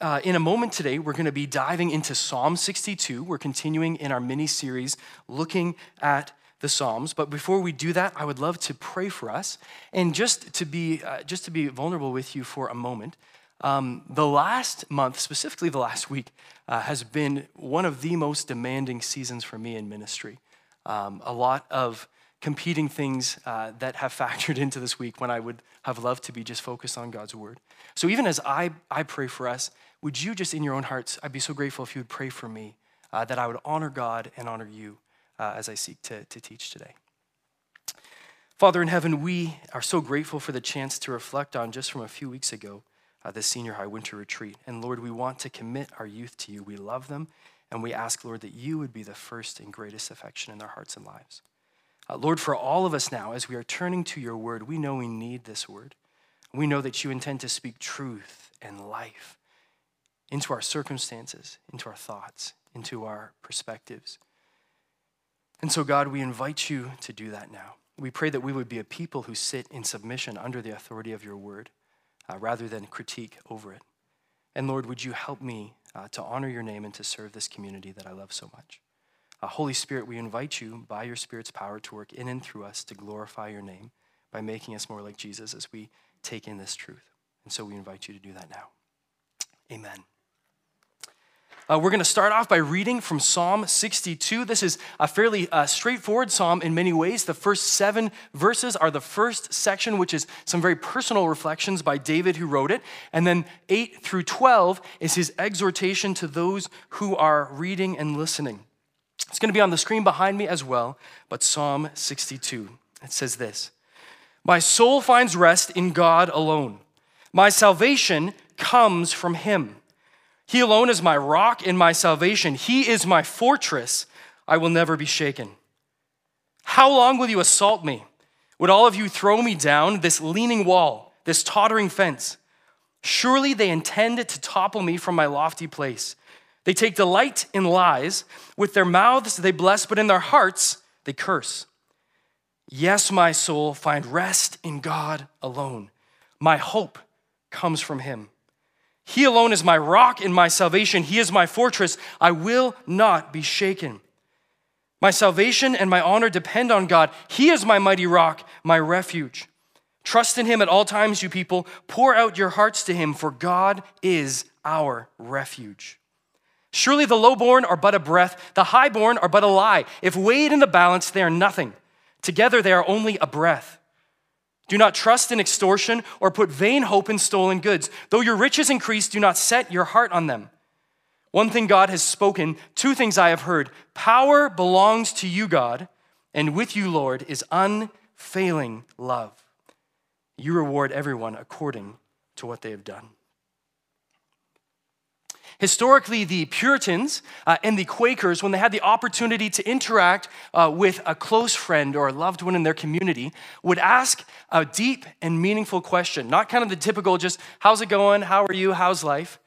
uh, in a moment today, we're going to be diving into Psalm 62. We're continuing in our mini series looking at the Psalms. But before we do that, I would love to pray for us and just to be uh, just to be vulnerable with you for a moment. Um, the last month, specifically the last week, uh, has been one of the most demanding seasons for me in ministry. Um, a lot of competing things uh, that have factored into this week when I would have loved to be just focused on God's word. So even as I, I pray for us, would you just in your own hearts, I'd be so grateful if you would pray for me uh, that I would honor God and honor you uh, as I seek to, to teach today. Father in heaven, we are so grateful for the chance to reflect on just from a few weeks ago uh, the senior high winter retreat. And Lord, we want to commit our youth to you. We love them, and we ask, Lord, that you would be the first and greatest affection in their hearts and lives. Uh, Lord, for all of us now, as we are turning to your word, we know we need this word. We know that you intend to speak truth and life into our circumstances, into our thoughts, into our perspectives. And so, God, we invite you to do that now. We pray that we would be a people who sit in submission under the authority of your word uh, rather than critique over it. And Lord, would you help me uh, to honor your name and to serve this community that I love so much? Uh, Holy Spirit, we invite you by your Spirit's power to work in and through us to glorify your name by making us more like Jesus as we take in this truth. And so we invite you to do that now. Amen. Uh, we're going to start off by reading from Psalm 62. This is a fairly uh, straightforward psalm in many ways. The first seven verses are the first section, which is some very personal reflections by David, who wrote it. And then 8 through 12 is his exhortation to those who are reading and listening. It's going to be on the screen behind me as well, but Psalm 62. It says this My soul finds rest in God alone. My salvation comes from him. He alone is my rock and my salvation. He is my fortress. I will never be shaken. How long will you assault me? Would all of you throw me down this leaning wall, this tottering fence? Surely they intend to topple me from my lofty place. They take delight in lies. With their mouths they bless, but in their hearts they curse. Yes, my soul, find rest in God alone. My hope comes from him. He alone is my rock and my salvation. He is my fortress. I will not be shaken. My salvation and my honor depend on God. He is my mighty rock, my refuge. Trust in him at all times, you people. Pour out your hearts to him, for God is our refuge. Surely the lowborn are but a breath, the highborn are but a lie. If weighed in the balance, they are nothing. Together they are only a breath. Do not trust in extortion or put vain hope in stolen goods. Though your riches increase, do not set your heart on them. One thing God has spoken, two things I have heard. Power belongs to you, God, and with you, Lord, is unfailing love. You reward everyone according to what they have done. Historically, the Puritans uh, and the Quakers, when they had the opportunity to interact uh, with a close friend or a loved one in their community, would ask a deep and meaningful question. Not kind of the typical just, how's it going? How are you? How's life?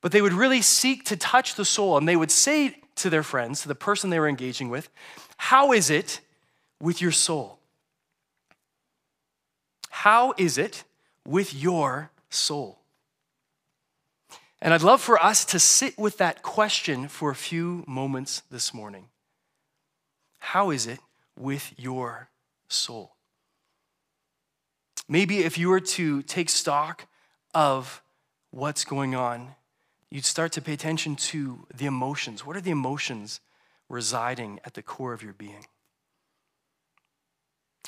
But they would really seek to touch the soul and they would say to their friends, to the person they were engaging with, How is it with your soul? How is it with your soul? And I'd love for us to sit with that question for a few moments this morning. How is it with your soul? Maybe if you were to take stock of what's going on, you'd start to pay attention to the emotions. What are the emotions residing at the core of your being?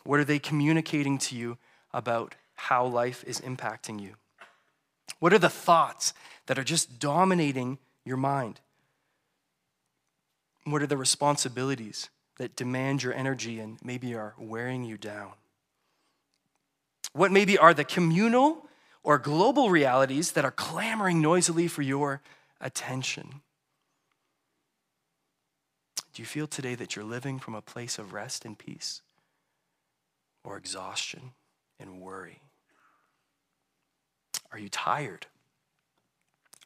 What are they communicating to you about how life is impacting you? What are the thoughts that are just dominating your mind? What are the responsibilities that demand your energy and maybe are wearing you down? What maybe are the communal or global realities that are clamoring noisily for your attention? Do you feel today that you're living from a place of rest and peace or exhaustion and worry? Are you tired?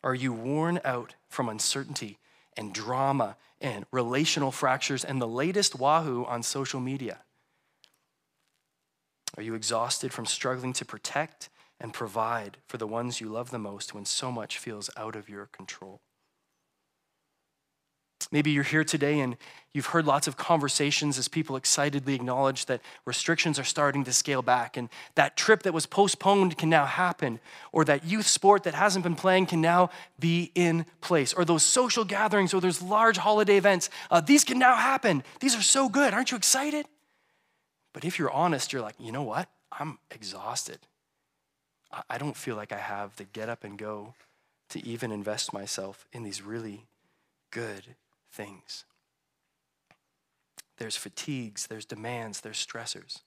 Are you worn out from uncertainty and drama and relational fractures and the latest wahoo on social media? Are you exhausted from struggling to protect and provide for the ones you love the most when so much feels out of your control. Maybe you're here today and you've heard lots of conversations as people excitedly acknowledge that restrictions are starting to scale back and that trip that was postponed can now happen, or that youth sport that hasn't been playing can now be in place, or those social gatherings or those large holiday events, uh, these can now happen. These are so good. Aren't you excited? But if you're honest, you're like, you know what? I'm exhausted. I don't feel like I have the get up and go to even invest myself in these really good things. There's fatigues, there's demands, there's stressors.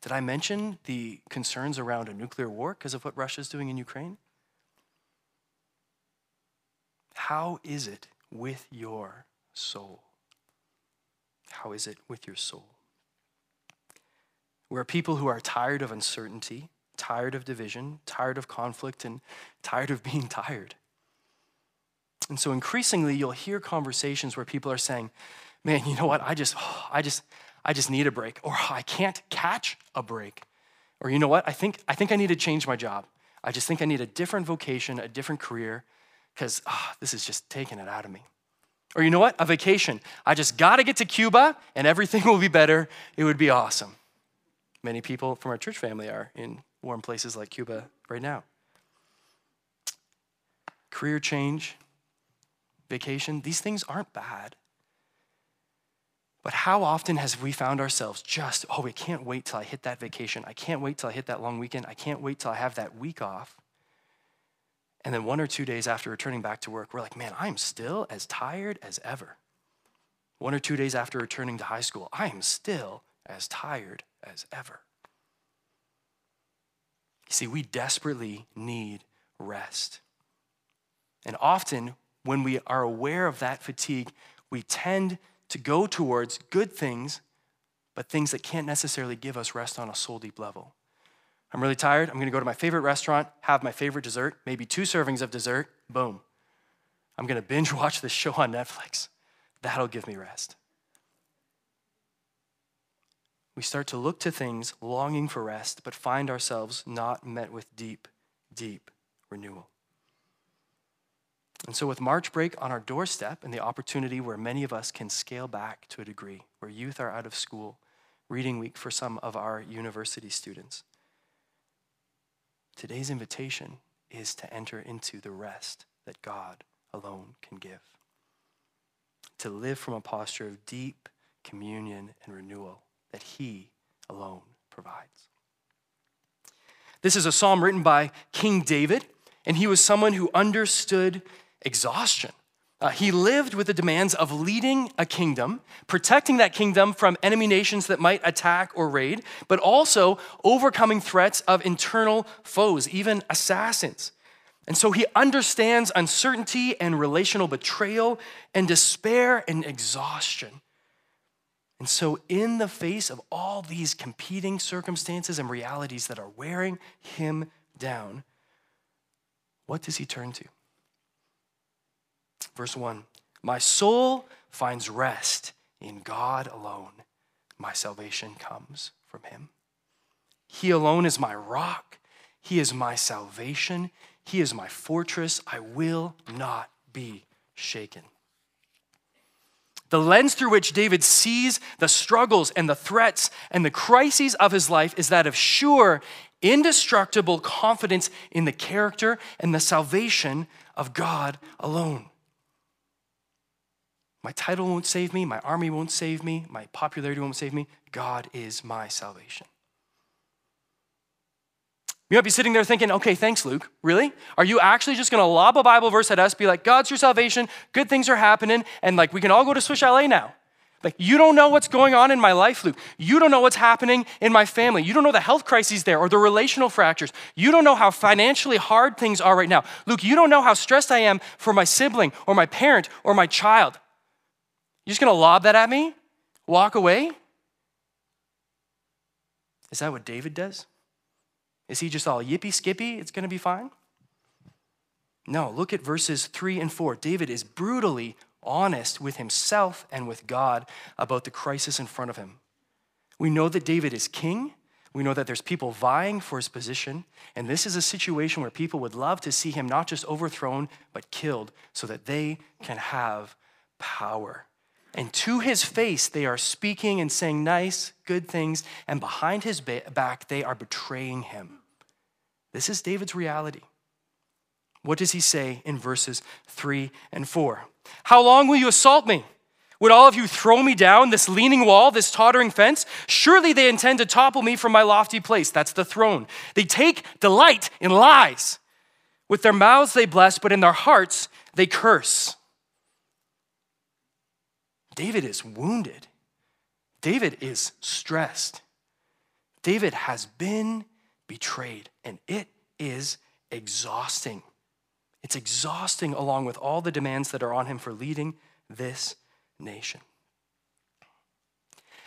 Did I mention the concerns around a nuclear war because of what Russia's doing in Ukraine? How is it with your soul? How is it with your soul? We're people who are tired of uncertainty, tired of division, tired of conflict, and tired of being tired. And so increasingly you'll hear conversations where people are saying, "Man, you know what? I just I just I just need a break or I can't catch a break." Or you know what? I think I think I need to change my job. I just think I need a different vocation, a different career cuz oh, ah, this is just taking it out of me. Or you know what? A vacation. I just got to get to Cuba and everything will be better. It would be awesome. Many people from our church family are in warm places like Cuba right now. Career change, vacation, these things aren't bad. But how often has we found ourselves just, oh, I can't wait till I hit that vacation. I can't wait till I hit that long weekend. I can't wait till I have that week off. And then one or two days after returning back to work, we're like, man, I'm still as tired as ever. One or two days after returning to high school, I am still as tired as ever. You see, we desperately need rest. And often when we are aware of that fatigue, we tend to go towards good things, but things that can't necessarily give us rest on a soul deep level. I'm really tired. I'm going to go to my favorite restaurant, have my favorite dessert, maybe two servings of dessert. Boom. I'm going to binge watch this show on Netflix. That'll give me rest. We start to look to things longing for rest, but find ourselves not met with deep, deep renewal. And so, with March break on our doorstep and the opportunity where many of us can scale back to a degree, where youth are out of school, reading week for some of our university students, today's invitation is to enter into the rest that God alone can give. To live from a posture of deep communion and renewal that He alone provides. This is a psalm written by King David, and he was someone who understood exhaustion. Uh, he lived with the demands of leading a kingdom, protecting that kingdom from enemy nations that might attack or raid, but also overcoming threats of internal foes, even assassins. And so he understands uncertainty and relational betrayal and despair and exhaustion. And so, in the face of all these competing circumstances and realities that are wearing him down, what does he turn to? Verse 1 My soul finds rest in God alone. My salvation comes from him. He alone is my rock. He is my salvation. He is my fortress. I will not be shaken. The lens through which David sees the struggles and the threats and the crises of his life is that of sure, indestructible confidence in the character and the salvation of God alone. My title won't save me. My army won't save me. My popularity won't save me. God is my salvation. You might be sitting there thinking, okay, thanks, Luke. Really? Are you actually just going to lob a Bible verse at us, be like, God's your salvation, good things are happening, and like we can all go to Swiss LA now? Like, you don't know what's going on in my life, Luke. You don't know what's happening in my family. You don't know the health crises there or the relational fractures. You don't know how financially hard things are right now. Luke, you don't know how stressed I am for my sibling or my parent or my child. You just gonna lob that at me? Walk away? Is that what David does? Is he just all yippy skippy? It's gonna be fine? No, look at verses three and four. David is brutally honest with himself and with God about the crisis in front of him. We know that David is king. We know that there's people vying for his position, and this is a situation where people would love to see him not just overthrown, but killed so that they can have power. And to his face, they are speaking and saying nice, good things, and behind his back, they are betraying him. This is David's reality. What does he say in verses three and four? How long will you assault me? Would all of you throw me down this leaning wall, this tottering fence? Surely they intend to topple me from my lofty place. That's the throne. They take delight in lies. With their mouths they bless, but in their hearts they curse. David is wounded. David is stressed. David has been betrayed, and it is exhausting. It's exhausting along with all the demands that are on him for leading this nation.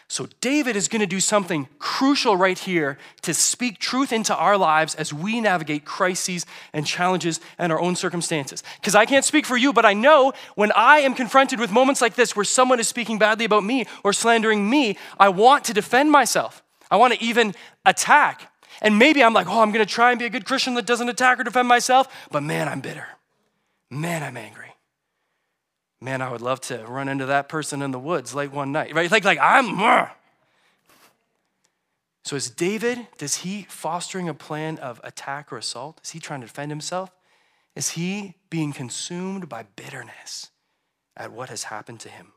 So, David is going to do something crucial right here to speak truth into our lives as we navigate crises and challenges and our own circumstances. Because I can't speak for you, but I know when I am confronted with moments like this where someone is speaking badly about me or slandering me, I want to defend myself. I want to even attack. And maybe I'm like, oh, I'm going to try and be a good Christian that doesn't attack or defend myself, but man, I'm bitter. Man, I'm angry man, I would love to run into that person in the woods late one night, right? Like, like I'm. Uh. So is David, does he fostering a plan of attack or assault? Is he trying to defend himself? Is he being consumed by bitterness at what has happened to him?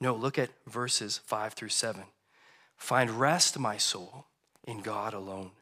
No, look at verses five through seven. Find rest, my soul, in God alone.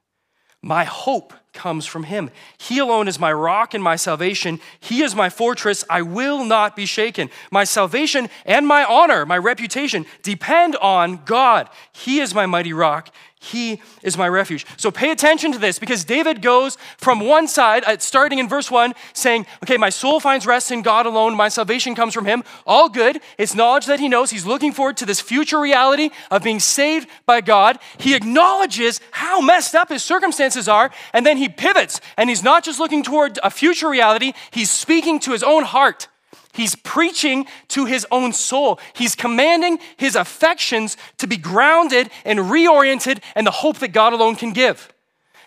My hope comes from him. He alone is my rock and my salvation. He is my fortress. I will not be shaken. My salvation and my honor, my reputation depend on God. He is my mighty rock. He is my refuge. So pay attention to this because David goes from one side, uh, starting in verse one, saying, Okay, my soul finds rest in God alone. My salvation comes from him. All good. It's knowledge that he knows. He's looking forward to this future reality of being saved by God. He acknowledges how messed up his circumstances are, and then he pivots and he's not just looking toward a future reality, he's speaking to his own heart. He's preaching to his own soul. He's commanding his affections to be grounded and reoriented in the hope that God alone can give.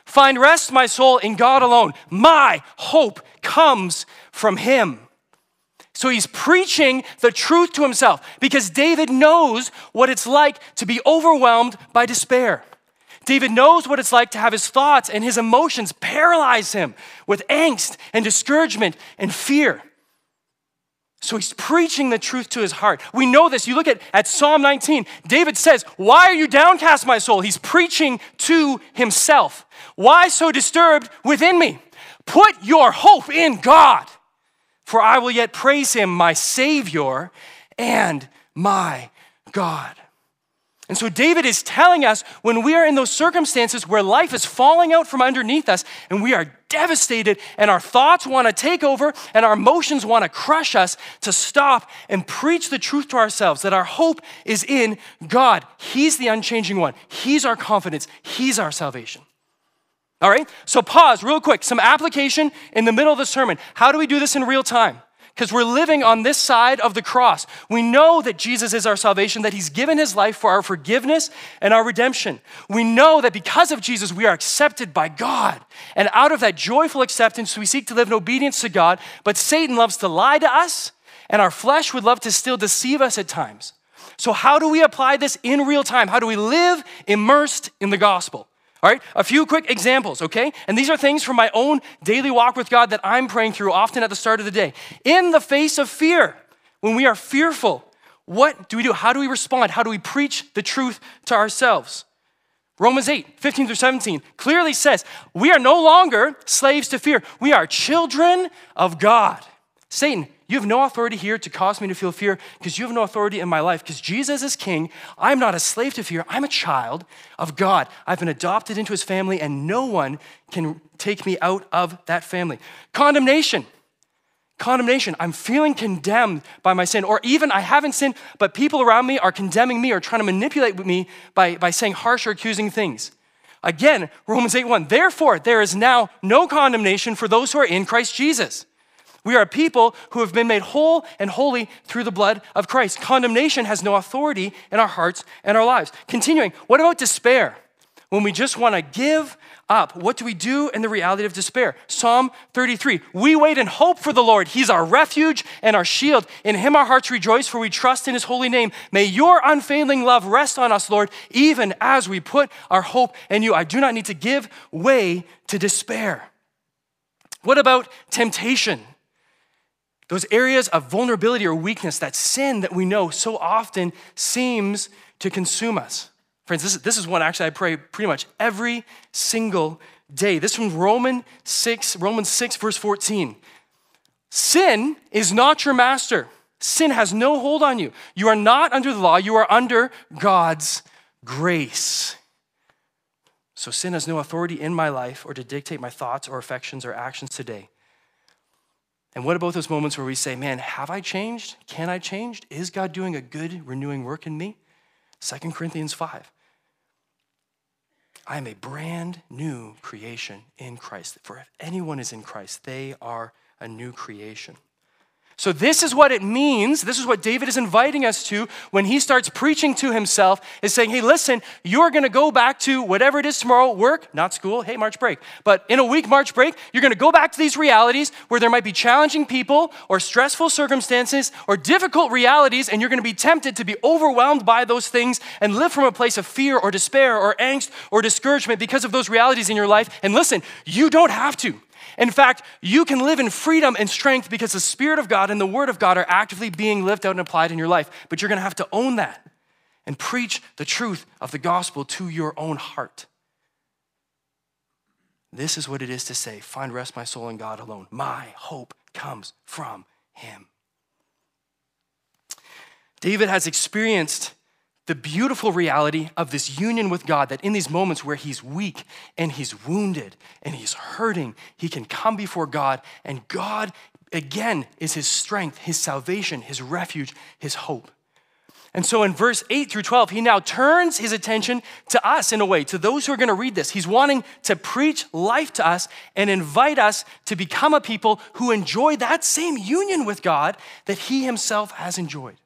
Find rest, my soul, in God alone. My hope comes from him. So he's preaching the truth to himself because David knows what it's like to be overwhelmed by despair. David knows what it's like to have his thoughts and his emotions paralyze him with angst and discouragement and fear. So he's preaching the truth to his heart. We know this. You look at, at Psalm 19. David says, Why are you downcast, my soul? He's preaching to himself. Why so disturbed within me? Put your hope in God, for I will yet praise him, my Savior and my God. And so David is telling us when we are in those circumstances where life is falling out from underneath us and we are devastated and our thoughts want to take over and our emotions want to crush us to stop and preach the truth to ourselves that our hope is in God. He's the unchanging one. He's our confidence. He's our salvation. All right? So pause real quick. Some application in the middle of the sermon. How do we do this in real time? Because we're living on this side of the cross. We know that Jesus is our salvation, that He's given His life for our forgiveness and our redemption. We know that because of Jesus, we are accepted by God. And out of that joyful acceptance, we seek to live in obedience to God. But Satan loves to lie to us, and our flesh would love to still deceive us at times. So, how do we apply this in real time? How do we live immersed in the gospel? All right, a few quick examples, okay? And these are things from my own daily walk with God that I'm praying through often at the start of the day. In the face of fear, when we are fearful, what do we do? How do we respond? How do we preach the truth to ourselves? Romans 8, 15 through 17 clearly says, We are no longer slaves to fear. We are children of God. Satan, you have no authority here to cause me to feel fear because you have no authority in my life. Because Jesus is king. I'm not a slave to fear. I'm a child of God. I've been adopted into his family, and no one can take me out of that family. Condemnation. Condemnation. I'm feeling condemned by my sin, or even I haven't sinned, but people around me are condemning me or trying to manipulate me by, by saying harsh or accusing things. Again, Romans 8 1. Therefore, there is now no condemnation for those who are in Christ Jesus. We are a people who have been made whole and holy through the blood of Christ. Condemnation has no authority in our hearts and our lives. Continuing, what about despair? when we just want to give up, what do we do in the reality of despair? Psalm 33 We wait and hope for the Lord. He's our refuge and our shield. In Him our hearts rejoice, for we trust in His holy name. May your unfailing love rest on us, Lord, even as we put our hope in you. I do not need to give way to despair. What about temptation? Those areas of vulnerability or weakness, that sin that we know so often seems to consume us. Friends, this, this is one actually I pray pretty much every single day. This from Roman 6, Romans 6, verse 14. Sin is not your master. Sin has no hold on you. You are not under the law, you are under God's grace. So sin has no authority in my life or to dictate my thoughts or affections or actions today. And what about those moments where we say, man, have I changed? Can I change? Is God doing a good renewing work in me? 2 Corinthians 5. I am a brand new creation in Christ. For if anyone is in Christ, they are a new creation. So, this is what it means. This is what David is inviting us to when he starts preaching to himself, is saying, hey, listen, you're gonna go back to whatever it is tomorrow work, not school, hey, March break. But in a week, March break, you're gonna go back to these realities where there might be challenging people or stressful circumstances or difficult realities, and you're gonna be tempted to be overwhelmed by those things and live from a place of fear or despair or angst or discouragement because of those realities in your life. And listen, you don't have to. In fact, you can live in freedom and strength because the Spirit of God and the Word of God are actively being lived out and applied in your life. But you're going to have to own that and preach the truth of the gospel to your own heart. This is what it is to say, Find rest, my soul, in God alone. My hope comes from Him. David has experienced the beautiful reality of this union with God that in these moments where he's weak and he's wounded and he's hurting, he can come before God, and God, again, is his strength, his salvation, his refuge, his hope. And so in verse 8 through 12, he now turns his attention to us in a way, to those who are going to read this. He's wanting to preach life to us and invite us to become a people who enjoy that same union with God that he himself has enjoyed.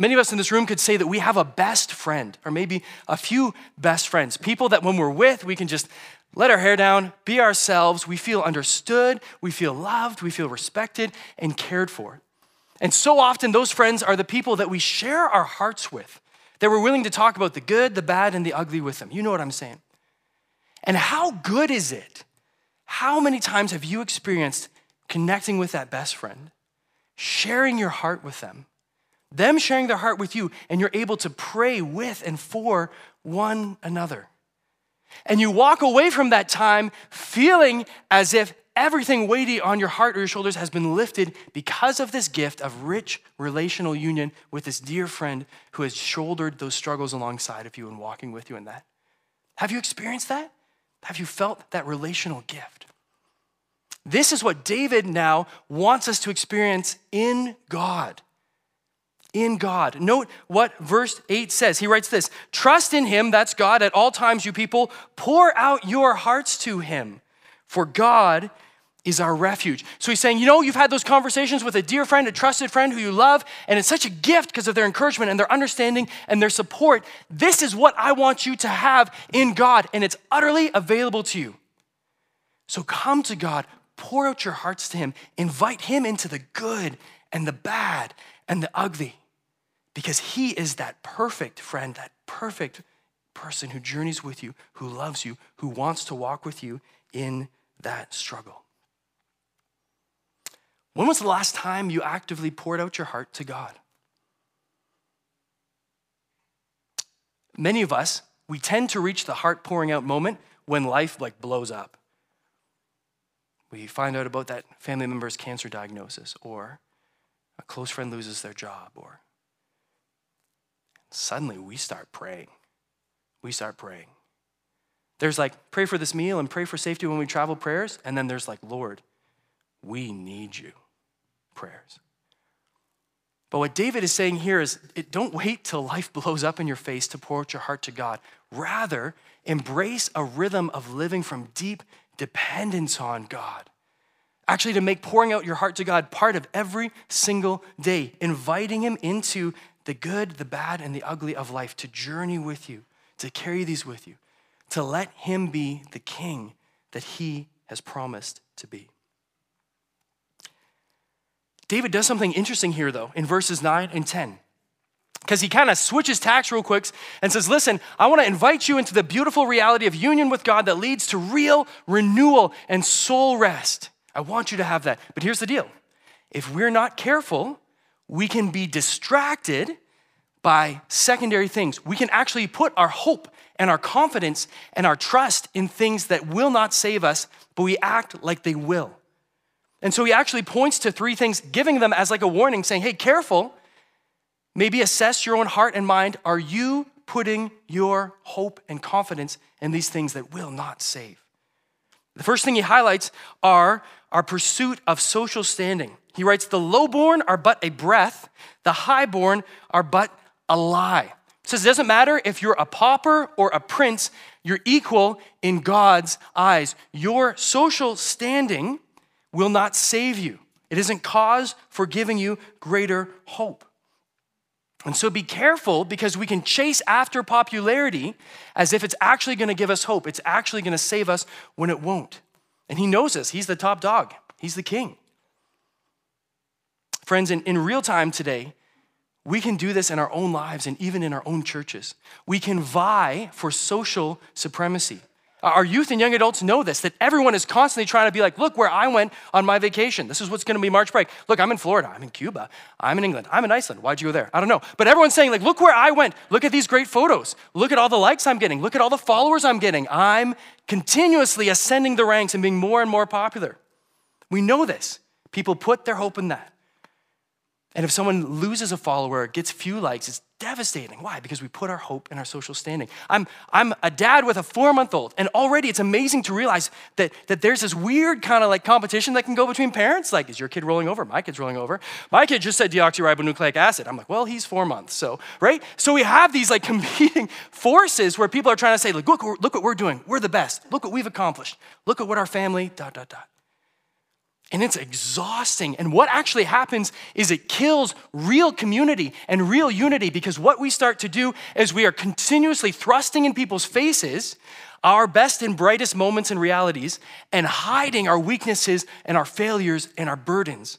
Many of us in this room could say that we have a best friend, or maybe a few best friends, people that when we're with, we can just let our hair down, be ourselves. We feel understood, we feel loved, we feel respected and cared for. And so often, those friends are the people that we share our hearts with, that we're willing to talk about the good, the bad, and the ugly with them. You know what I'm saying? And how good is it? How many times have you experienced connecting with that best friend, sharing your heart with them? Them sharing their heart with you, and you're able to pray with and for one another. And you walk away from that time feeling as if everything weighty on your heart or your shoulders has been lifted because of this gift of rich relational union with this dear friend who has shouldered those struggles alongside of you and walking with you in that. Have you experienced that? Have you felt that relational gift? This is what David now wants us to experience in God in God. Note what verse 8 says. He writes this Trust in Him, that's God, at all times, you people. Pour out your hearts to Him, for God is our refuge. So he's saying, you know, you've had those conversations with a dear friend, a trusted friend who you love, and it's such a gift because of their encouragement and their understanding and their support. This is what I want you to have in God, and it's utterly available to you. So come to God, pour out your hearts to Him, invite Him into the good and the bad and the ugly because He is that perfect friend, that perfect person who journeys with you, who loves you, who wants to walk with you in that struggle. When was the last time you actively poured out your heart to God? Many of us, we tend to reach the heart pouring out moment when life like blows up. We find out about that family member's cancer diagnosis, or close friend loses their job, or suddenly we start praying. We start praying. There's like, pray for this meal and pray for safety when we travel prayers. And then there's like, Lord, we need you prayers. But what David is saying here is it, don't wait till life blows up in your face to pour out your heart to God. Rather, embrace a rhythm of living from deep dependence on God. Actually, to make pouring out your heart to God part of every single day, inviting Him into the good, the bad, and the ugly of life to journey with you, to carry these with you, to let Him be the King that He has promised to be. David does something interesting here, though, in verses 9 and 10 because he kind of switches tacks real quick and says, Listen, I want to invite you into the beautiful reality of union with God that leads to real renewal and soul rest. I want you to have that. But here's the deal if we're not careful, we can be distracted by secondary things. We can actually put our hope and our confidence and our trust in things that will not save us, but we act like they will. And so he actually points to three things, giving them as like a warning, saying, Hey, careful Maybe assess your own heart and mind. Are you putting your hope and confidence in these things that will not save? The first thing he highlights are our pursuit of social standing. He writes, The lowborn are but a breath, the highborn are but a lie. He says it doesn't matter if you're a pauper or a prince, you're equal in God's eyes. Your social standing will not save you. It isn't cause for giving you greater hope. And so be careful because we can chase after popularity as if it's actually going to give us hope. It's actually going to save us when it won't. And he knows this. He's the top dog, he's the king. Friends, in, in real time today, we can do this in our own lives and even in our own churches. We can vie for social supremacy. Uh, our youth and young adults know this, that everyone is constantly trying to be like, look where I went on my vacation. This is what's gonna be March break. Look, I'm in Florida, I'm in Cuba, I'm in England, I'm in Iceland. Why'd you go there? I don't know. But everyone's saying, like, look where I went. Look at these great photos. Look at all the likes I'm getting. Look at all the followers I'm getting. I'm continuously ascending the ranks and being more and more popular. We know this. People put their hope in that. And if someone loses a follower, gets few likes, it's devastating. Why? Because we put our hope in our social standing. I'm, I'm a dad with a four month old, and already it's amazing to realize that, that there's this weird kind of like competition that can go between parents. Like, is your kid rolling over? My kid's rolling over. My kid just said deoxyribonucleic acid. I'm like, well, he's four months. So, right? So we have these like competing forces where people are trying to say, like, look, look what we're doing. We're the best. Look what we've accomplished. Look at what our family, dot, dot, dot. And it's exhausting. And what actually happens is it kills real community and real unity because what we start to do is we are continuously thrusting in people's faces our best and brightest moments and realities and hiding our weaknesses and our failures and our burdens.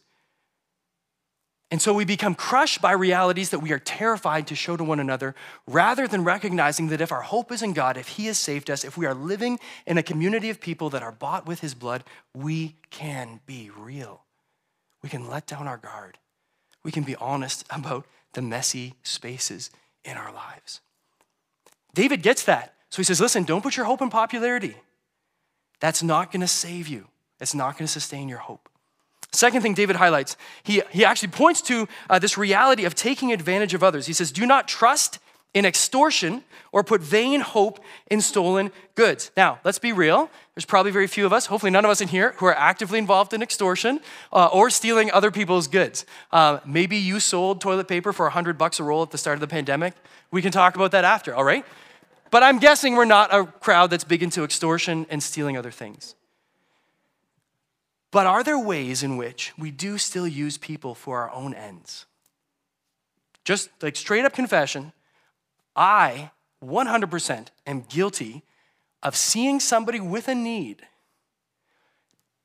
And so we become crushed by realities that we are terrified to show to one another, rather than recognizing that if our hope is in God, if He has saved us, if we are living in a community of people that are bought with His blood, we can be real. We can let down our guard. We can be honest about the messy spaces in our lives. David gets that. So he says, listen, don't put your hope in popularity. That's not going to save you, it's not going to sustain your hope. Second thing David highlights, he, he actually points to uh, this reality of taking advantage of others. He says, Do not trust in extortion or put vain hope in stolen goods. Now, let's be real. There's probably very few of us, hopefully none of us in here, who are actively involved in extortion uh, or stealing other people's goods. Uh, maybe you sold toilet paper for 100 bucks a roll at the start of the pandemic. We can talk about that after, all right? But I'm guessing we're not a crowd that's big into extortion and stealing other things. But are there ways in which we do still use people for our own ends? Just like straight up confession, I 100% am guilty of seeing somebody with a need,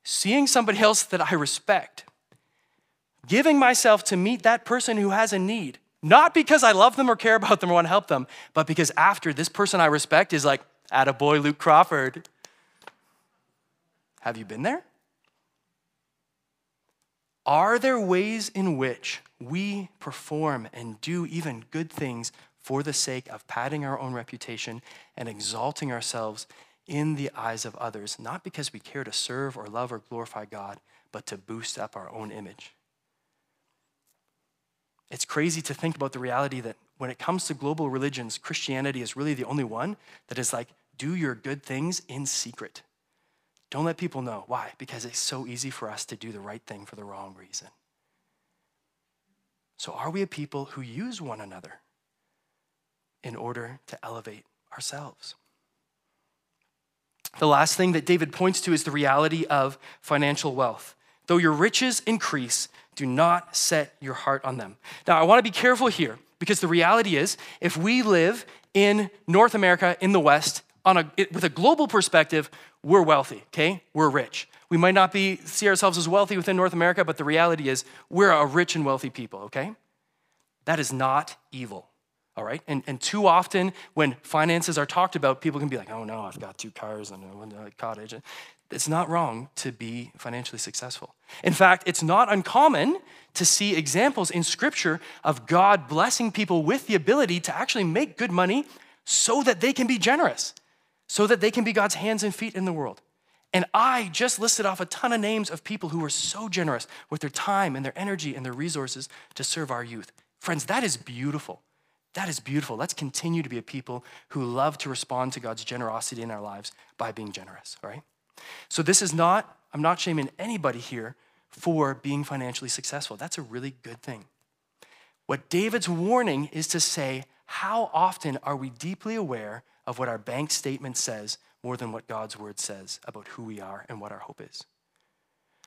seeing somebody else that I respect, giving myself to meet that person who has a need, not because I love them or care about them or want to help them, but because after this person I respect is like, boy, Luke Crawford. Have you been there? Are there ways in which we perform and do even good things for the sake of padding our own reputation and exalting ourselves in the eyes of others, not because we care to serve or love or glorify God, but to boost up our own image? It's crazy to think about the reality that when it comes to global religions, Christianity is really the only one that is like, do your good things in secret. Don't let people know. Why? Because it's so easy for us to do the right thing for the wrong reason. So, are we a people who use one another in order to elevate ourselves? The last thing that David points to is the reality of financial wealth. Though your riches increase, do not set your heart on them. Now, I want to be careful here because the reality is if we live in North America, in the West, on a, with a global perspective, we're wealthy, okay? We're rich. We might not be see ourselves as wealthy within North America, but the reality is we're a rich and wealthy people, okay? That is not evil, all right? And, and too often when finances are talked about, people can be like, oh no, I've got two cars and a cottage. It's not wrong to be financially successful. In fact, it's not uncommon to see examples in Scripture of God blessing people with the ability to actually make good money so that they can be generous, so that they can be God's hands and feet in the world. And I just listed off a ton of names of people who were so generous with their time and their energy and their resources to serve our youth. Friends, that is beautiful. That is beautiful. Let's continue to be a people who love to respond to God's generosity in our lives by being generous, all right? So, this is not, I'm not shaming anybody here for being financially successful. That's a really good thing. What David's warning is to say, how often are we deeply aware of what our bank statement says more than what God's word says about who we are and what our hope is?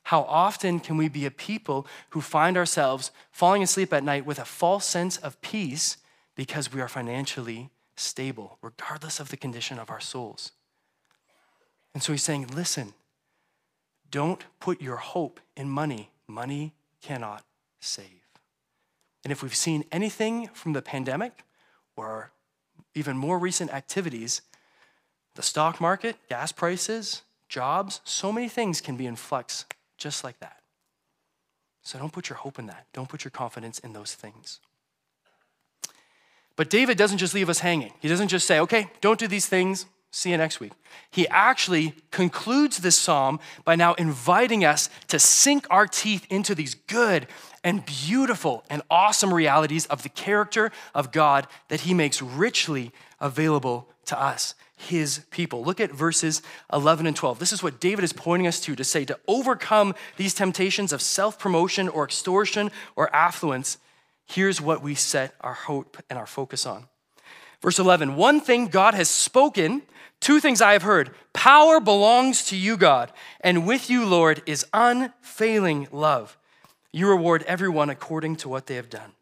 How often can we be a people who find ourselves falling asleep at night with a false sense of peace because we are financially stable, regardless of the condition of our souls? And so he's saying, listen, don't put your hope in money. Money cannot save. And if we've seen anything from the pandemic or even more recent activities, the stock market, gas prices, jobs, so many things can be in flux just like that. So don't put your hope in that. Don't put your confidence in those things. But David doesn't just leave us hanging. He doesn't just say, okay, don't do these things, See you next week. He actually concludes this psalm by now inviting us to sink our teeth into these good and beautiful and awesome realities of the character of God that he makes richly available to us, his people. Look at verses 11 and 12. This is what David is pointing us to to say to overcome these temptations of self promotion or extortion or affluence. Here's what we set our hope and our focus on. Verse 11 One thing God has spoken Two things I have heard power belongs to you, God, and with you, Lord, is unfailing love. You reward everyone according to what they have done.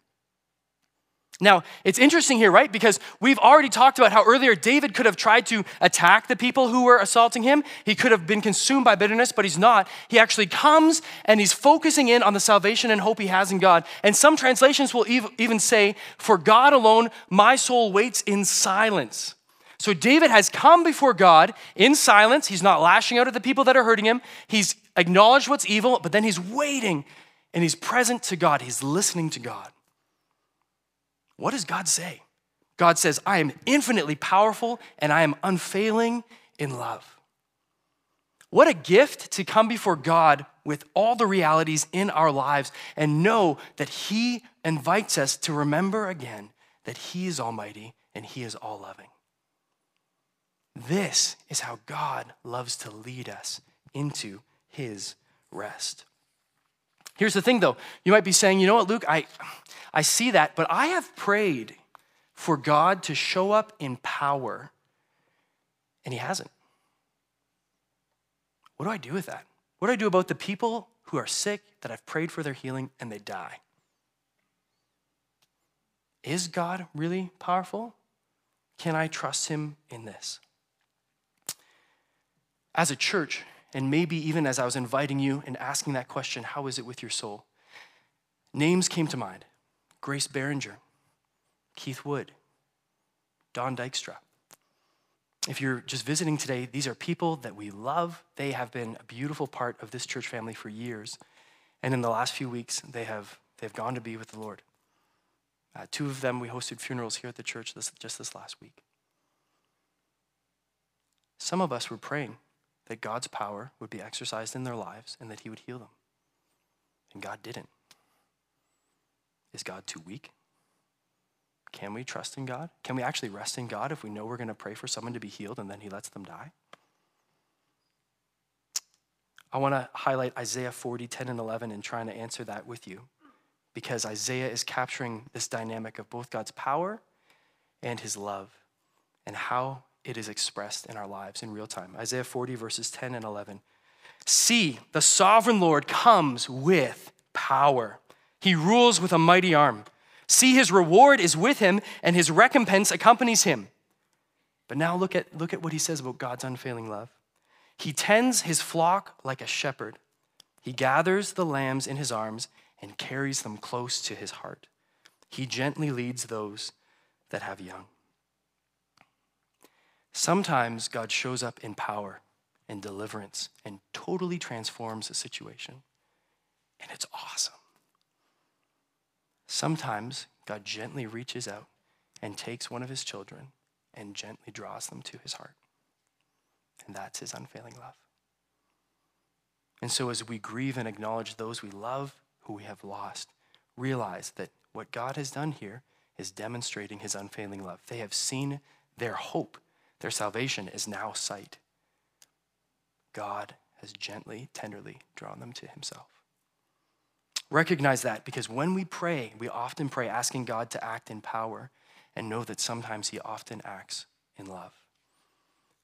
Now, it's interesting here, right? Because we've already talked about how earlier David could have tried to attack the people who were assaulting him. He could have been consumed by bitterness, but he's not. He actually comes and he's focusing in on the salvation and hope he has in God. And some translations will even say, For God alone, my soul waits in silence. So David has come before God in silence. He's not lashing out at the people that are hurting him. He's acknowledged what's evil, but then he's waiting and he's present to God. He's listening to God. What does God say? God says, I am infinitely powerful and I am unfailing in love. What a gift to come before God with all the realities in our lives and know that He invites us to remember again that He is almighty and He is all loving. This is how God loves to lead us into his rest. Here's the thing though, you might be saying, you know what, Luke, I, I see that, but I have prayed for God to show up in power, and he hasn't. What do I do with that? What do I do about the people who are sick that I've prayed for their healing and they die? Is God really powerful? Can I trust him in this? As a church, and maybe even as I was inviting you and asking that question, how is it with your soul? Names came to mind Grace Behringer, Keith Wood, Don Dykstra. If you're just visiting today, these are people that we love. They have been a beautiful part of this church family for years. And in the last few weeks, they have, they've gone to be with the Lord. Uh, two of them, we hosted funerals here at the church this, just this last week. Some of us were praying that God's power would be exercised in their lives and that He would heal them. And God didn't. Is God too weak? Can we trust in God? Can we actually rest in God if we know we're going to pray for someone to be healed and then He lets them die? I want to highlight Isaiah 40, 10, and 11 and trying to answer that with you because Isaiah is capturing this dynamic of both God's power and His love and how it is expressed in our lives in real time. Isaiah 40, verses 10 and 11. See, the sovereign Lord comes with power, he rules with a mighty arm. See, his reward is with him, and his recompense accompanies him. But now look at, look at what he says about God's unfailing love. He tends his flock like a shepherd. He gathers the lambs in his arms and carries them close to his heart. He gently leads those that have young. Sometimes God shows up in power and deliverance and totally transforms a situation. And it's awesome. Sometimes God gently reaches out and takes one of his children and gently draws them to his heart. And that's his unfailing love. And so, as we grieve and acknowledge those we love who we have lost, realize that what God has done here is demonstrating his unfailing love. They have seen their hope, their salvation is now sight. God has gently, tenderly drawn them to himself. Recognize that because when we pray, we often pray asking God to act in power and know that sometimes he often acts in love.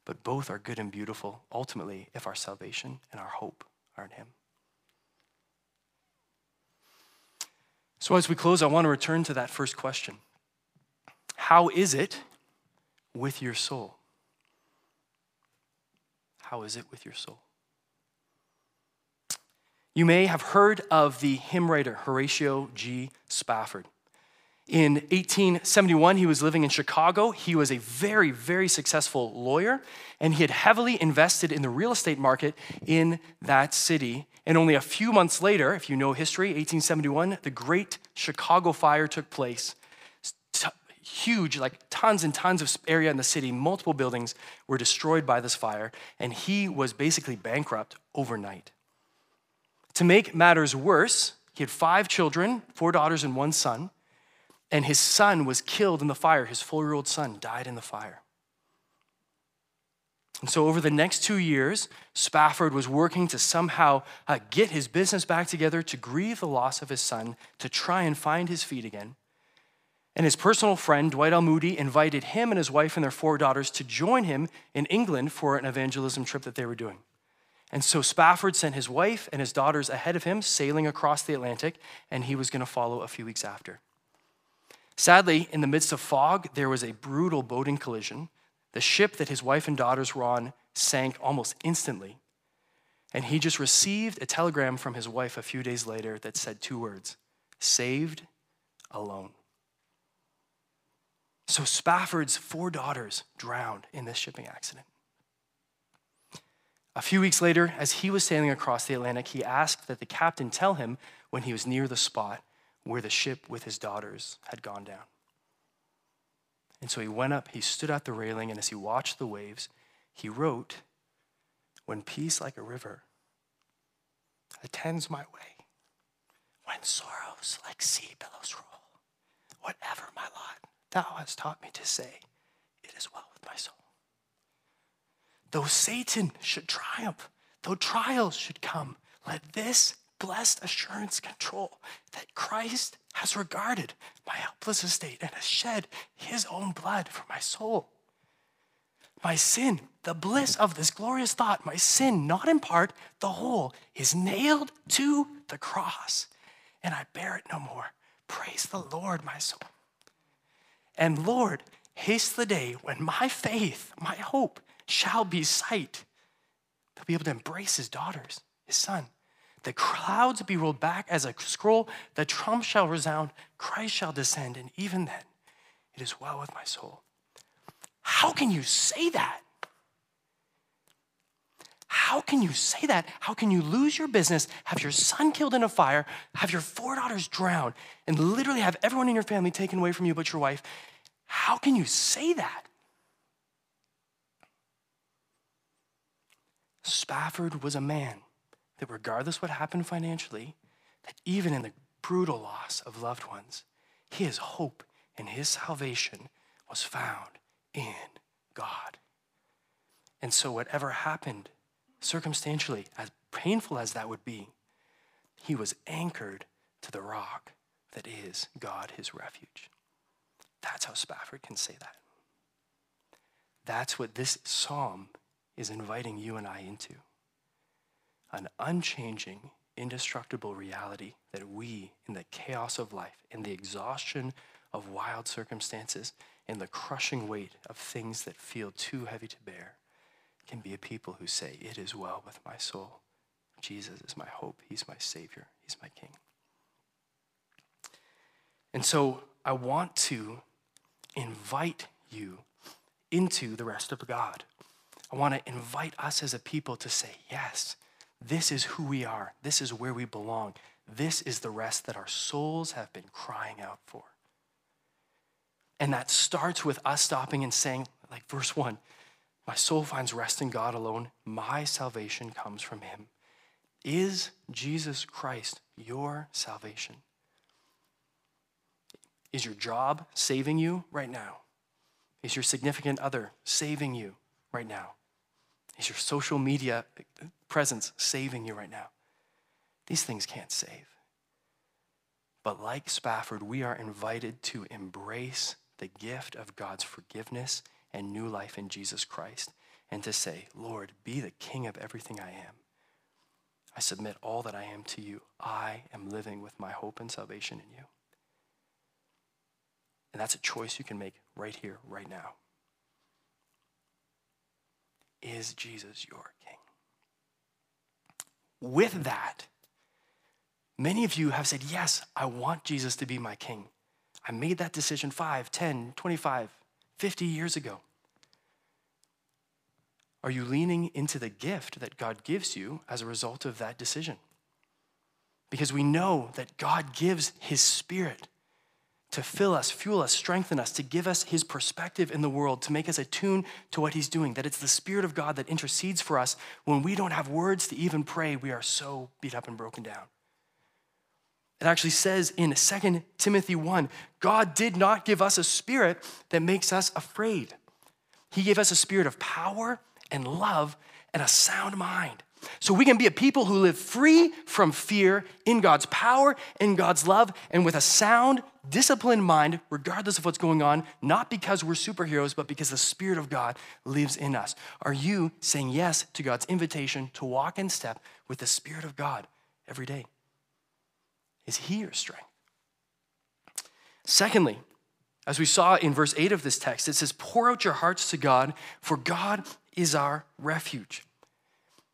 But both are good and beautiful, ultimately, if our salvation and our hope are in him. So, as we close, I want to return to that first question How is it with your soul? How is it with your soul? You may have heard of the hymn writer Horatio G. Spafford. In 1871, he was living in Chicago. He was a very, very successful lawyer, and he had heavily invested in the real estate market in that city. And only a few months later, if you know history, 1871, the Great Chicago Fire took place. Huge, like tons and tons of area in the city, multiple buildings were destroyed by this fire, and he was basically bankrupt overnight. To make matters worse, he had five children, four daughters, and one son and his son was killed in the fire. His four year old son died in the fire. And so, over the next two years, Spafford was working to somehow uh, get his business back together, to grieve the loss of his son, to try and find his feet again. And his personal friend, Dwight L. Moody, invited him and his wife and their four daughters to join him in England for an evangelism trip that they were doing. And so Spafford sent his wife and his daughters ahead of him, sailing across the Atlantic, and he was going to follow a few weeks after. Sadly, in the midst of fog, there was a brutal boating collision. The ship that his wife and daughters were on sank almost instantly. And he just received a telegram from his wife a few days later that said two words saved alone. So Spafford's four daughters drowned in this shipping accident. A few weeks later, as he was sailing across the Atlantic, he asked that the captain tell him when he was near the spot where the ship with his daughters had gone down. And so he went up, he stood at the railing, and as he watched the waves, he wrote, When peace like a river attends my way, when sorrows like sea billows roll, whatever my lot, thou hast taught me to say, It is well with my soul. Though Satan should triumph, though trials should come, let this blessed assurance control that Christ has regarded my helpless estate and has shed his own blood for my soul. My sin, the bliss of this glorious thought, my sin, not in part, the whole, is nailed to the cross, and I bear it no more. Praise the Lord, my soul. And Lord, haste the day when my faith, my hope, shall be sight. To be able to embrace his daughters, his son, the clouds be rolled back as a scroll, the trump shall resound, Christ shall descend, and even then it is well with my soul. How can you say that? How can you say that? How can you lose your business, have your son killed in a fire, have your four daughters drowned, and literally have everyone in your family taken away from you but your wife? How can you say that? Spafford was a man that regardless what happened financially, that even in the brutal loss of loved ones, his hope and his salvation was found in God. And so, whatever happened circumstantially, as painful as that would be, he was anchored to the rock that is God, his refuge. That's how Spafford can say that. That's what this psalm is inviting you and I into an unchanging, indestructible reality that we, in the chaos of life, in the exhaustion of wild circumstances, in the crushing weight of things that feel too heavy to bear, can be a people who say, It is well with my soul. Jesus is my hope. He's my Savior. He's my King. And so I want to invite you into the rest of God. I want to invite us as a people to say, Yes, this is who we are. This is where we belong. This is the rest that our souls have been crying out for. And that starts with us stopping and saying, like verse one, my soul finds rest in God alone. My salvation comes from him. Is Jesus Christ your salvation? Is your job saving you right now? Is your significant other saving you right now? Is your social media presence saving you right now? These things can't save. But like Spafford, we are invited to embrace the gift of God's forgiveness and new life in Jesus Christ and to say, Lord, be the king of everything I am. I submit all that I am to you. I am living with my hope and salvation in you. And that's a choice you can make right here, right now. Is Jesus your king? With that, many of you have said, Yes, I want Jesus to be my king. I made that decision 5, 10, 25, 50 years ago. Are you leaning into the gift that God gives you as a result of that decision? Because we know that God gives His Spirit to fill us, fuel us, strengthen us, to give us His perspective in the world, to make us attuned to what He's doing. That it's the Spirit of God that intercedes for us when we don't have words to even pray. We are so beat up and broken down. It actually says in 2 Timothy 1 God did not give us a spirit that makes us afraid. He gave us a spirit of power and love and a sound mind. So we can be a people who live free from fear in God's power, in God's love, and with a sound, disciplined mind, regardless of what's going on, not because we're superheroes, but because the Spirit of God lives in us. Are you saying yes to God's invitation to walk in step with the Spirit of God every day? Is He your strength? Secondly, as we saw in verse 8 of this text, it says, Pour out your hearts to God, for God is our refuge.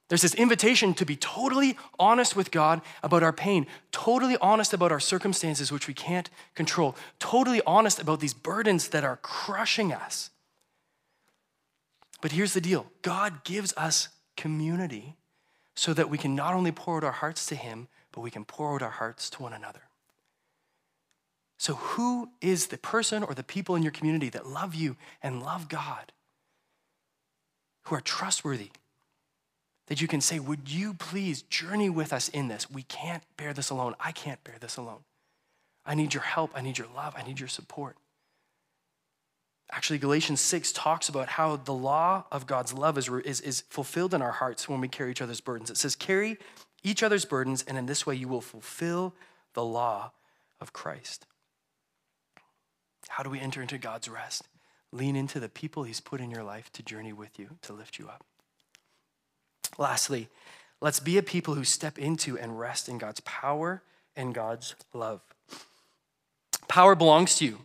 There's this invitation to be totally honest with God about our pain, totally honest about our circumstances, which we can't control, totally honest about these burdens that are crushing us. But here's the deal God gives us community so that we can not only pour out our hearts to Him, but we can pour out our hearts to one another. So, who is the person or the people in your community that love you and love God, who are trustworthy? That you can say, Would you please journey with us in this? We can't bear this alone. I can't bear this alone. I need your help. I need your love. I need your support. Actually, Galatians 6 talks about how the law of God's love is, is, is fulfilled in our hearts when we carry each other's burdens. It says, Carry each other's burdens, and in this way you will fulfill the law of Christ. How do we enter into God's rest? Lean into the people He's put in your life to journey with you, to lift you up. Lastly, let's be a people who step into and rest in God's power and God's love. Power belongs to you,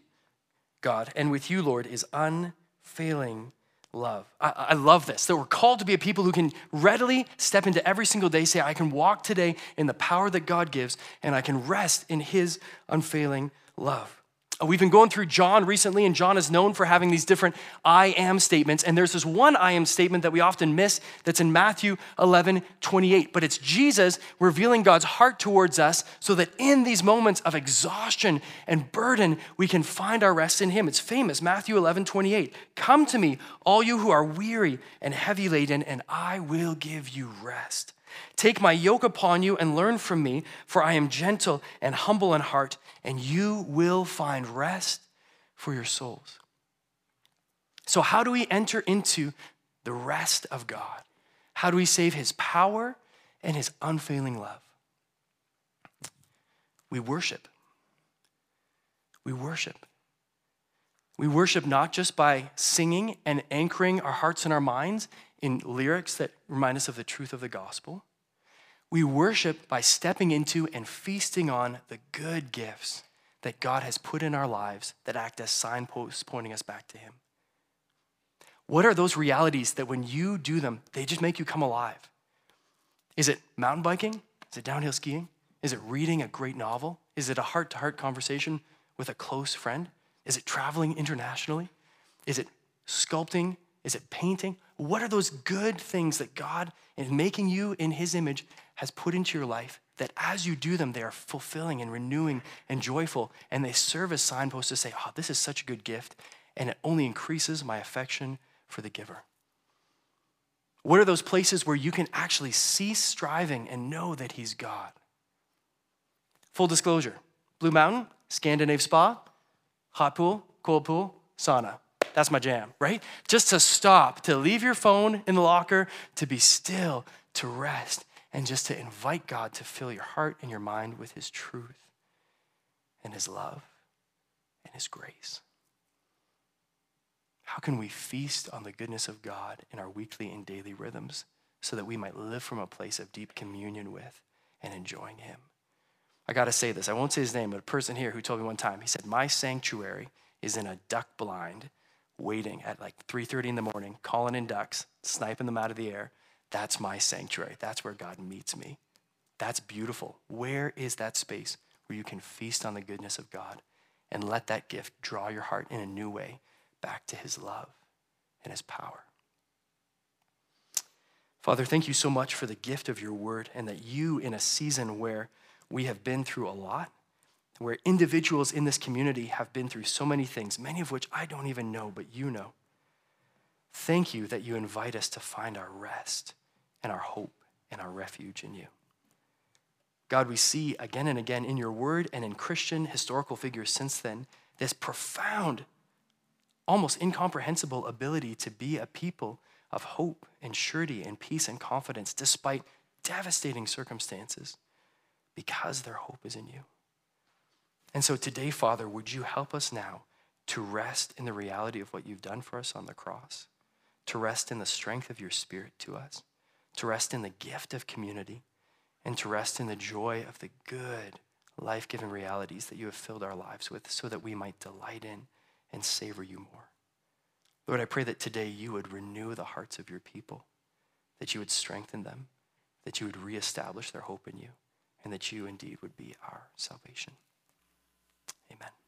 God, and with you, Lord, is unfailing love. I, I, love this that we're called to be a people who can readily step into every single day, say, I can walk today in the power that God gives, and I can rest in His unfailing love. We've been going through John recently, and John is known for having these different I am statements. And there's this one I am statement that we often miss that's in Matthew 11, 28. But it's Jesus revealing God's heart towards us so that in these moments of exhaustion and burden, we can find our rest in Him. It's famous, Matthew 11, 28. Come to me, all you who are weary and heavy laden, and I will give you rest. Take my yoke upon you and learn from me, for I am gentle and humble in heart, and you will find rest for your souls. So, how do we enter into the rest of God? How do we save his power and his unfailing love? We worship. We worship. We worship not just by singing and anchoring our hearts and our minds in lyrics that remind us of the truth of the gospel. We worship by stepping into and feasting on the good gifts that God has put in our lives that act as signposts pointing us back to Him? What are those realities that when you do them, they just make you come alive? Is it mountain biking? Is it downhill skiing? Is it reading a great novel? Is it a heart to heart conversation with a close friend? Is it traveling internationally? Is it sculpting? Is it painting? What are those good things that God, in making you in His image, has put into your life that as you do them, they are fulfilling and renewing and joyful, and they serve as signposts to say, Oh, this is such a good gift, and it only increases my affection for the giver? What are those places where you can actually cease striving and know that He's God? Full disclosure Blue Mountain, Scandinave Spa, hot pool, cold pool, sauna. That's my jam, right? Just to stop, to leave your phone in the locker, to be still, to rest, and just to invite God to fill your heart and your mind with His truth and His love and His grace. How can we feast on the goodness of God in our weekly and daily rhythms so that we might live from a place of deep communion with and enjoying Him? I got to say this. I won't say his name, but a person here who told me one time, he said, My sanctuary is in a duck blind waiting at like 3.30 in the morning, calling in ducks, sniping them out of the air. That's my sanctuary. That's where God meets me. That's beautiful. Where is that space where you can feast on the goodness of God and let that gift draw your heart in a new way back to his love and his power? Father, thank you so much for the gift of your word and that you, in a season where we have been through a lot, where individuals in this community have been through so many things, many of which I don't even know, but you know. Thank you that you invite us to find our rest and our hope and our refuge in you. God, we see again and again in your word and in Christian historical figures since then this profound, almost incomprehensible ability to be a people of hope and surety and peace and confidence despite devastating circumstances because their hope is in you. And so today, Father, would you help us now to rest in the reality of what you've done for us on the cross, to rest in the strength of your spirit to us, to rest in the gift of community, and to rest in the joy of the good, life giving realities that you have filled our lives with so that we might delight in and savor you more. Lord, I pray that today you would renew the hearts of your people, that you would strengthen them, that you would reestablish their hope in you and that you indeed would be our salvation. Amen.